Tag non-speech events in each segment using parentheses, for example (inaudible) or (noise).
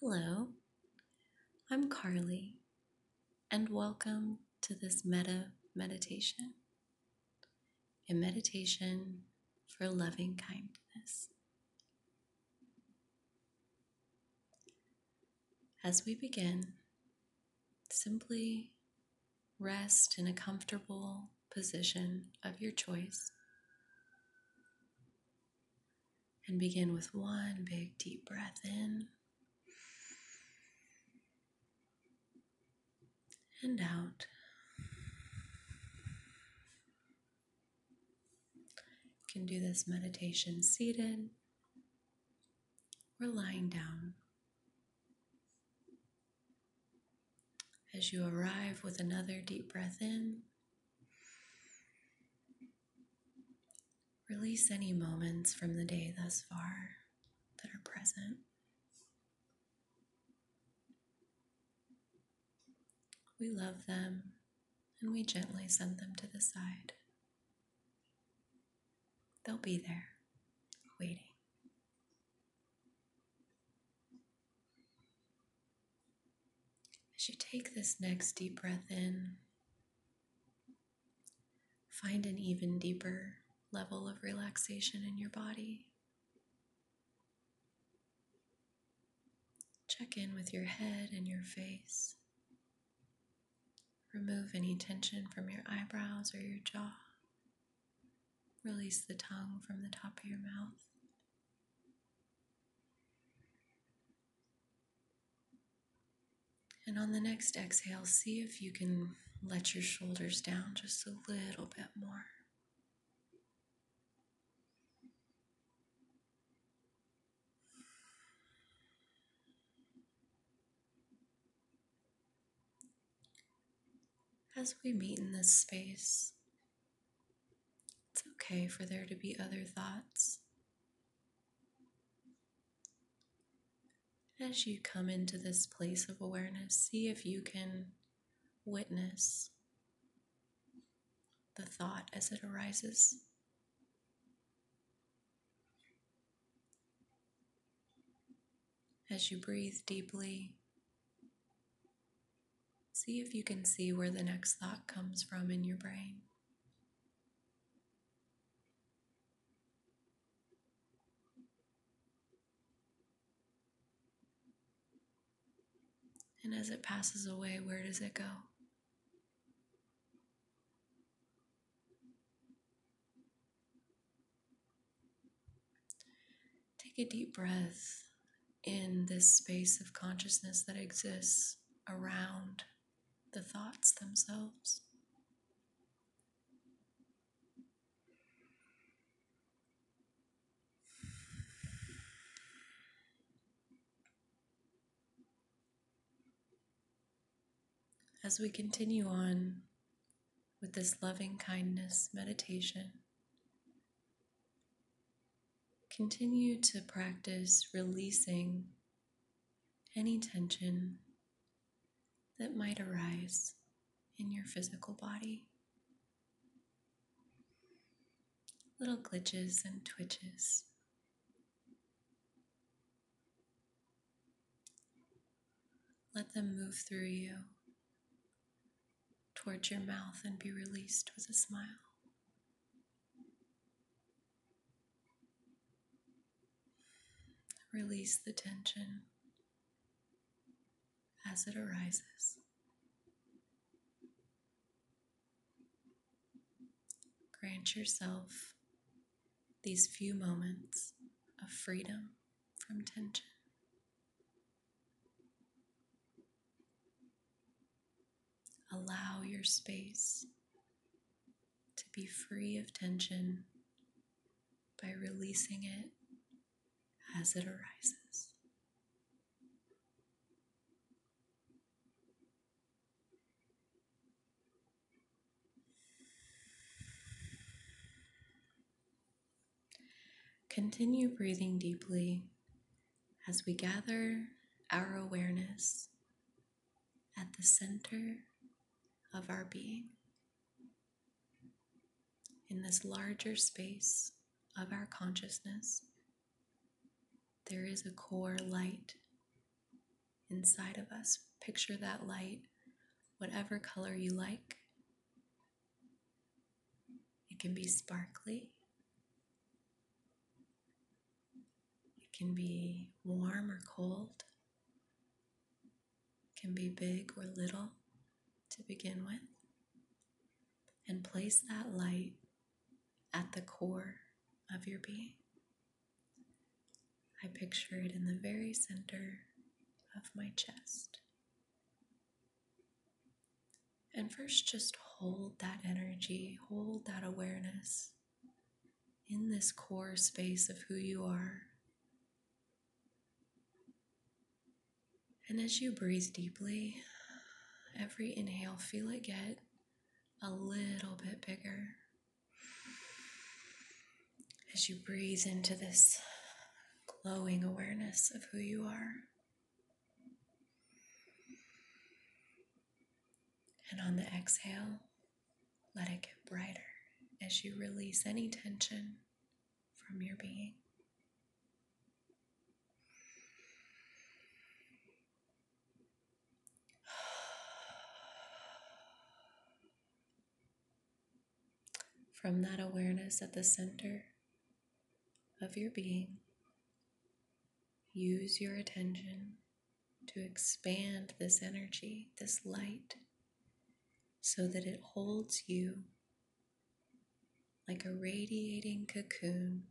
Hello, I'm Carly, and welcome to this metta meditation, a meditation for loving kindness. As we begin, simply rest in a comfortable position of your choice and begin with one big deep breath in and out. You can do this meditation seated or lying down. As you arrive with another deep breath in, release any moments from the day thus far that are present. We love them and we gently send them to the side. They'll be there, waiting. As you take this next deep breath in, find an even deeper level of relaxation in your body. Check in with your head and your face. Remove any tension from your eyebrows or your jaw. Release the tongue from the top of your mouth. And on the next exhale, see if you can let your shoulders down just a little bit more. As we meet in this space, it's okay for there to be other thoughts. As you come into this place of awareness, see if you can witness the thought as it arises. As you breathe deeply, See if you can see where the next thought comes from in your brain. And as it passes away, where does it go? Take a deep breath in this space of consciousness that exists around the thoughts themselves. As we continue on with this loving kindness meditation, continue to practice releasing any tension that might arise in your physical body. Little glitches and twitches. Let them move through you towards your mouth and be released with a smile. Release the tension as it arises. Grant yourself these few moments of freedom from tension. Allow your space to be free of tension by releasing it as it arises. Continue breathing deeply as we gather our awareness at the center of our being. In this larger space of our consciousness, there is a core light inside of us. Picture that light, whatever color you like. It can be sparkly, it can be warm or cold, can be big or little to begin with. And place that light at the core of your being. I picture it in the very center of my chest. And first, just hold that energy, hold that awareness in this core space of who you are. And as you breathe deeply, every inhale, feel it get a little bit bigger. As you breathe into this glowing awareness of who you are. And on the exhale, let it get brighter as you release any tension from your being. From that awareness at the center of your being, use your attention to expand this energy, this light so that it holds you like a radiating cocoon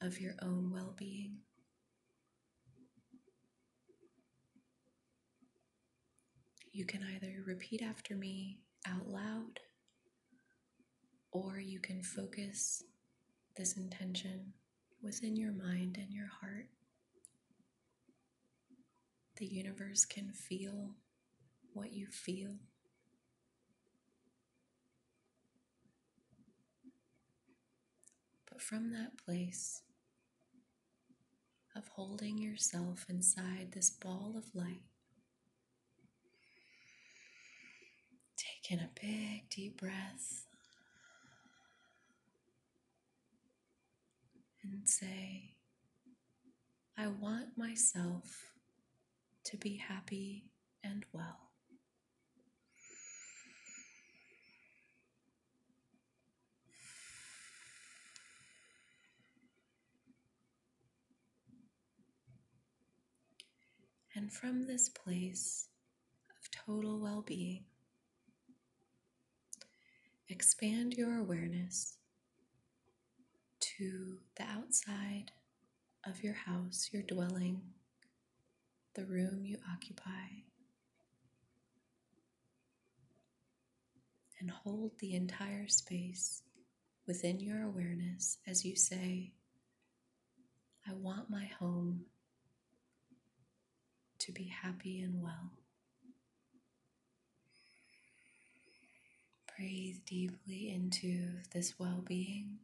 of your own well being. You can either repeat after me out loud or you can focus this intention within your mind and your heart. The universe can feel what you feel. But from that place of holding yourself inside this ball of light, take in a big deep breath and say, I want myself to be happy and well. And from this place of total well being, expand your awareness to the outside of your house, your dwelling, the room you occupy, and hold the entire space within your awareness as you say, I want my home to be happy and well. Breathe deeply into this well being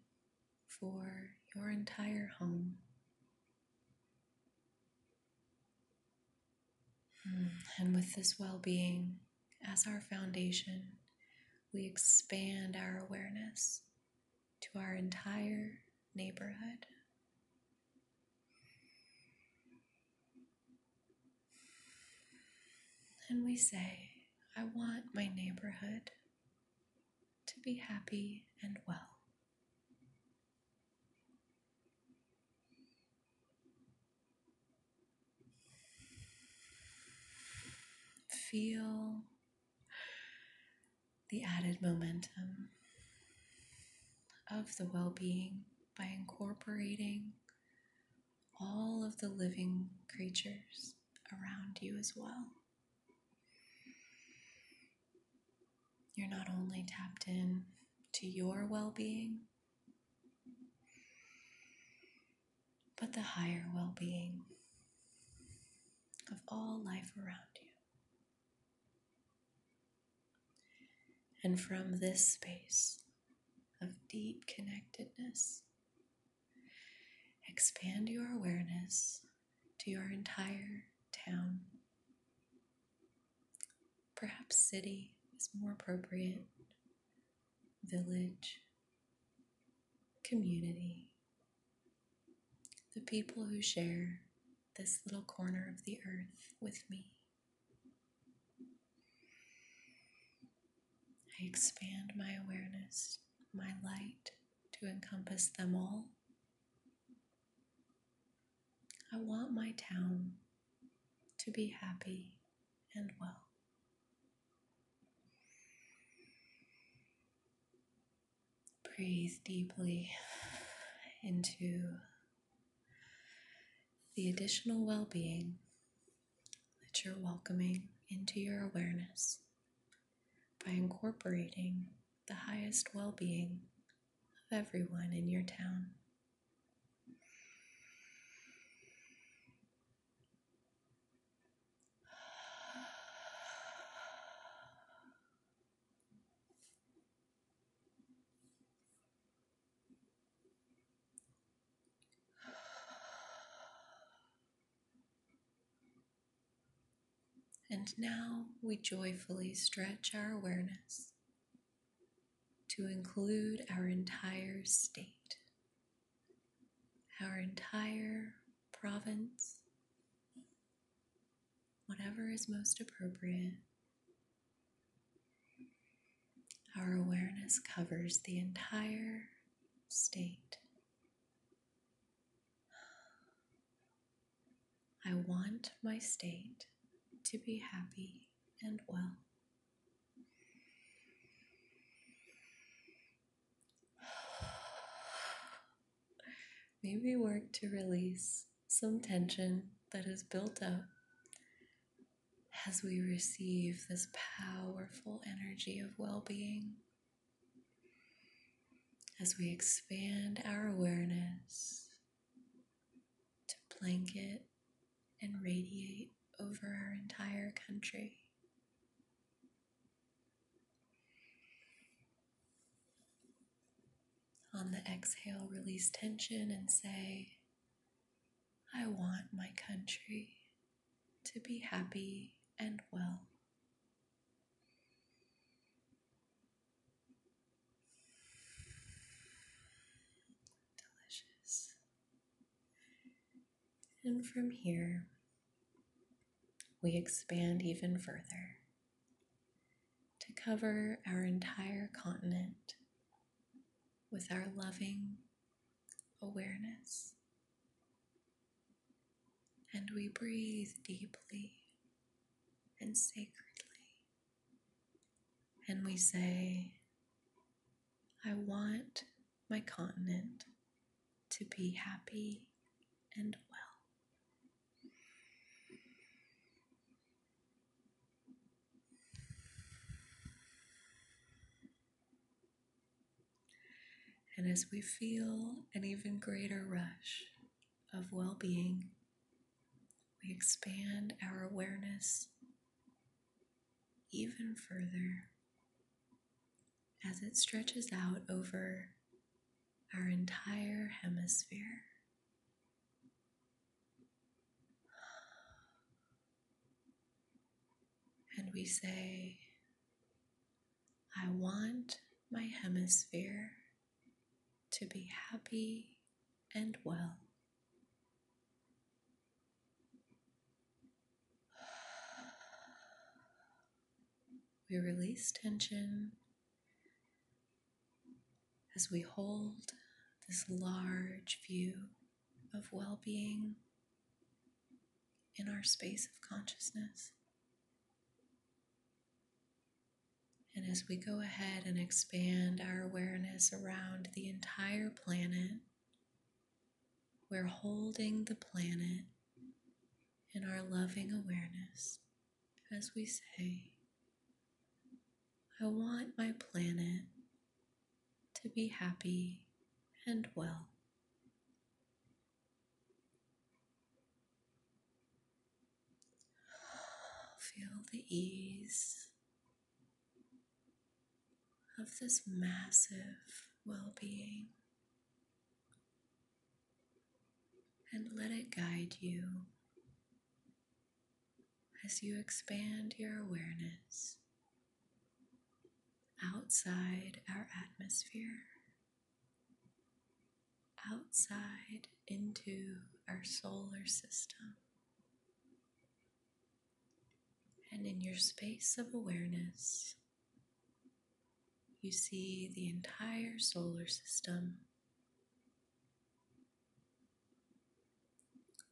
for your entire home. Hmm, and with this well being as our foundation, we expand our awareness to our entire neighborhood. And we say, I want my neighborhood to be happy and well. Feel the added momentum of the well being by incorporating all of the living creatures around you as well. You're not only tapped in to your well being, but the higher well being of all life around you. And from this space of deep connectedness, expand your awareness to your entire town, perhaps city is more appropriate, village, community, the people who share this little corner of the earth with me. I expand my awareness, my light to encompass them all. I want my town to be happy and well. Breathe deeply into the additional well being that you're welcoming into your awareness by incorporating the highest well being of everyone in your town. And now we joyfully stretch our awareness to include our entire state, our entire province, whatever is most appropriate. Our awareness covers the entire state. I want my state to be happy and well. (sighs) Maybe work to release some tension that is built up as we receive this powerful energy of well being. As we expand our awareness to blanket and radiate over our entire country. On the exhale, release tension and say, I want my country to be happy and well. Delicious. And from here, we expand even further to cover our entire continent with our loving awareness. And we breathe deeply and sacredly. And we say, I want my continent to be happy and well. As we feel an even greater rush of well being, we expand our awareness even further as it stretches out over our entire hemisphere. And we say, I want my hemisphere to be happy and well. (sighs) We release tension as we hold this large view of well being in our space of consciousness. And as we go ahead and expand our awareness around the entire we're holding the planet in our loving awareness as we say, I want my planet to be happy and well. (sighs) Feel the ease of this massive well being and let it guide you as you expand your awareness outside our atmosphere, outside into our solar system. And in your space of awareness, you see the entire solar system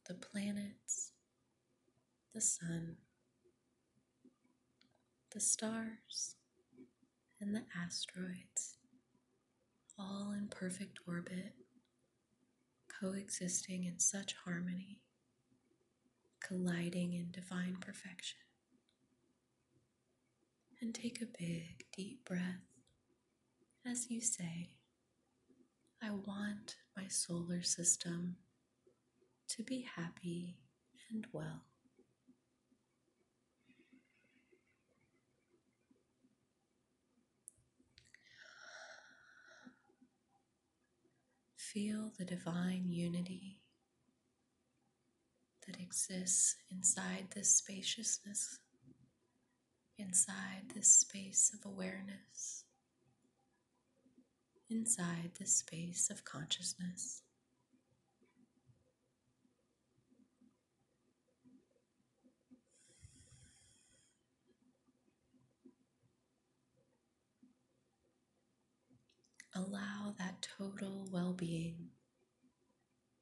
the planets, the sun, the stars, and the asteroids, all in perfect orbit, coexisting in such harmony, colliding in divine perfection. And take a big, deep breath as you say, I want my solar system to be happy and well. Feel the divine unity that exists inside this spaciousness, inside this space of awareness, inside this space of consciousness. Allow that total well being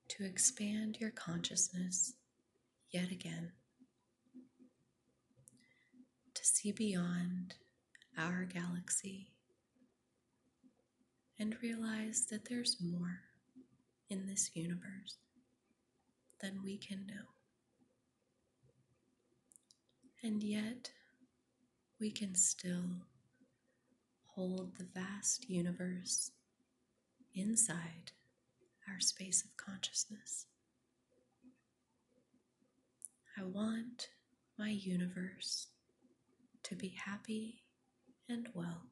to expand your consciousness yet again, to see beyond our galaxy and realize that there's more in this universe than we can know. And yet, we can still hold the vast universe inside our space of consciousness. I want my universe to be happy and well.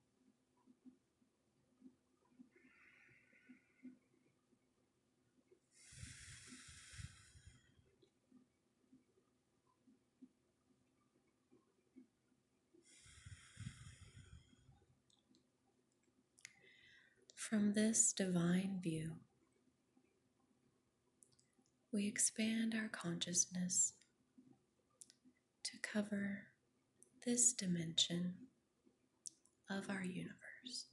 From this divine view, we expand our consciousness to cover this dimension of our universe,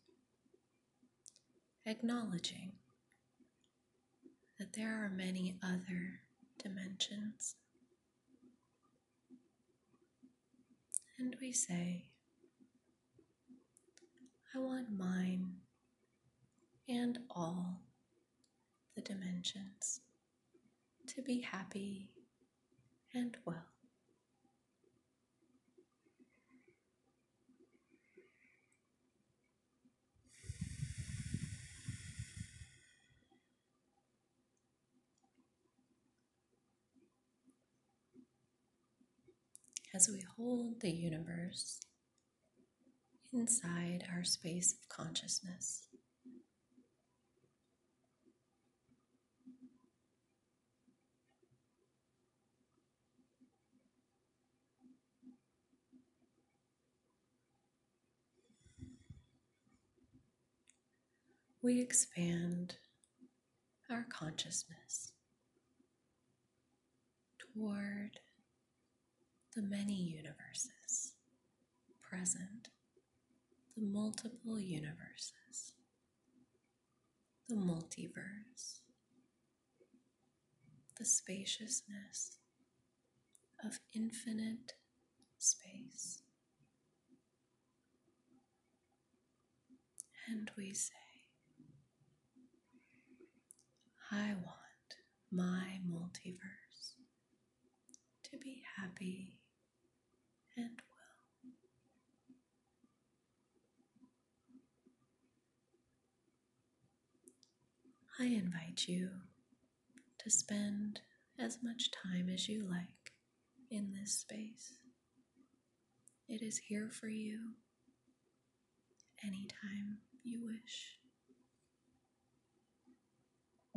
acknowledging that there are many other dimensions. And we say, I want mine and all the dimensions to be happy and well. As we hold the universe inside our space of consciousness. We expand our consciousness toward the many universes present, the multiple universes, the multiverse, the spaciousness of infinite space. And we say, I want my multiverse to be happy and well. I invite you to spend as much time as you like in this space. It is here for you anytime you wish.